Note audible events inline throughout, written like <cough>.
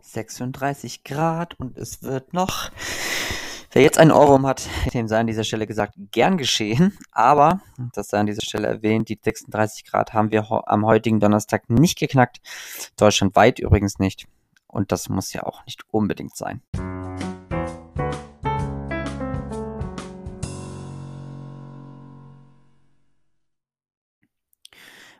36 Grad und es wird noch. Wer jetzt einen Ohrwurm hat, dem sei an dieser Stelle gesagt, gern geschehen. Aber, das sei an dieser Stelle erwähnt, die 36 Grad haben wir am heutigen Donnerstag nicht geknackt. Deutschlandweit übrigens nicht. Und das muss ja auch nicht unbedingt sein.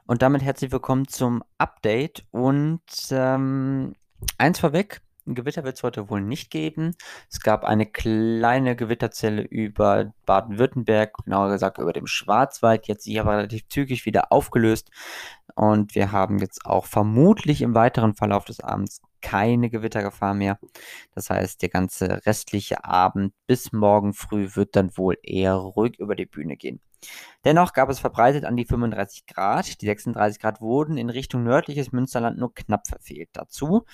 Und damit herzlich willkommen zum Update. Und ähm, eins vorweg, ein Gewitter wird es heute wohl nicht geben. Es gab eine kleine Gewitterzelle über Baden-Württemberg, genauer gesagt über dem Schwarzwald, jetzt sich aber relativ zügig wieder aufgelöst. Und wir haben jetzt auch vermutlich im weiteren Verlauf des Abends keine Gewittergefahr mehr. Das heißt, der ganze restliche Abend bis morgen früh wird dann wohl eher ruhig über die Bühne gehen. Dennoch gab es verbreitet an die 35 Grad. Die 36 Grad wurden in Richtung nördliches Münsterland nur knapp verfehlt. Dazu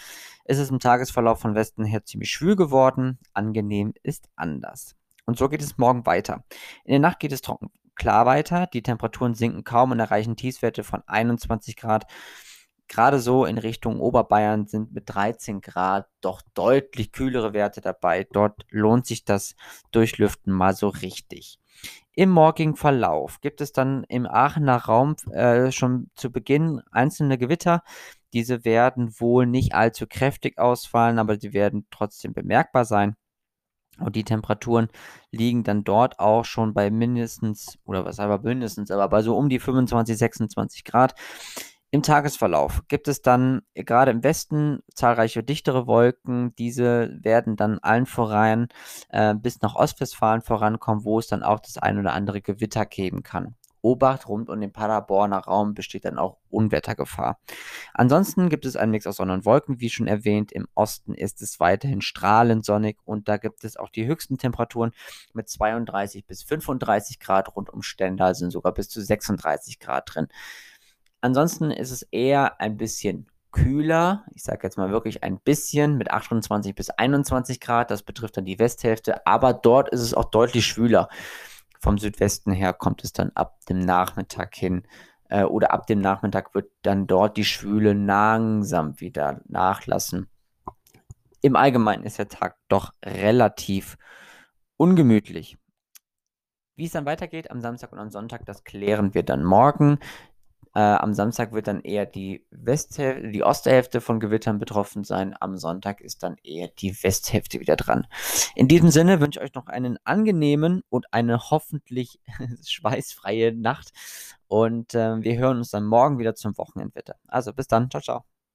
ist es im Tagesverlauf von Westen her ziemlich schwül geworden. Angenehm ist anders. Und so geht es morgen weiter. In der Nacht geht es trocken klar weiter. Die Temperaturen sinken kaum und erreichen Tiefswerte von 21 Grad. Gerade so in Richtung Oberbayern sind mit 13 Grad doch deutlich kühlere Werte dabei. Dort lohnt sich das Durchlüften mal so richtig. Im morgigen Verlauf gibt es dann im Aachener Raum äh, schon zu Beginn einzelne Gewitter. Diese werden wohl nicht allzu kräftig ausfallen, aber sie werden trotzdem bemerkbar sein. Und die Temperaturen liegen dann dort auch schon bei mindestens, oder was aber mindestens, aber bei so um die 25, 26 Grad. Im Tagesverlauf gibt es dann gerade im Westen zahlreiche dichtere Wolken. Diese werden dann allen voran äh, bis nach Ostwestfalen vorankommen, wo es dann auch das ein oder andere Gewitter geben kann. Obacht rund um den Paderborner Raum besteht dann auch Unwettergefahr. Ansonsten gibt es einen Mix aus Sonne und Wolken, wie schon erwähnt. Im Osten ist es weiterhin strahlend sonnig und da gibt es auch die höchsten Temperaturen mit 32 bis 35 Grad rund um Stendal, sind sogar bis zu 36 Grad drin. Ansonsten ist es eher ein bisschen kühler. Ich sage jetzt mal wirklich ein bisschen mit 28 bis 21 Grad. Das betrifft dann die Westhälfte. Aber dort ist es auch deutlich schwüler. Vom Südwesten her kommt es dann ab dem Nachmittag hin äh, oder ab dem Nachmittag wird dann dort die Schwüle langsam wieder nachlassen. Im Allgemeinen ist der Tag doch relativ ungemütlich. Wie es dann weitergeht am Samstag und am Sonntag, das klären wir dann morgen. Äh, am Samstag wird dann eher die Westhälfte, die Osthälfte von Gewittern betroffen sein. Am Sonntag ist dann eher die Westhälfte wieder dran. In diesem Sinne wünsche ich euch noch einen angenehmen und eine hoffentlich <laughs> schweißfreie Nacht. Und äh, wir hören uns dann morgen wieder zum Wochenendwetter. Also bis dann. Ciao, ciao.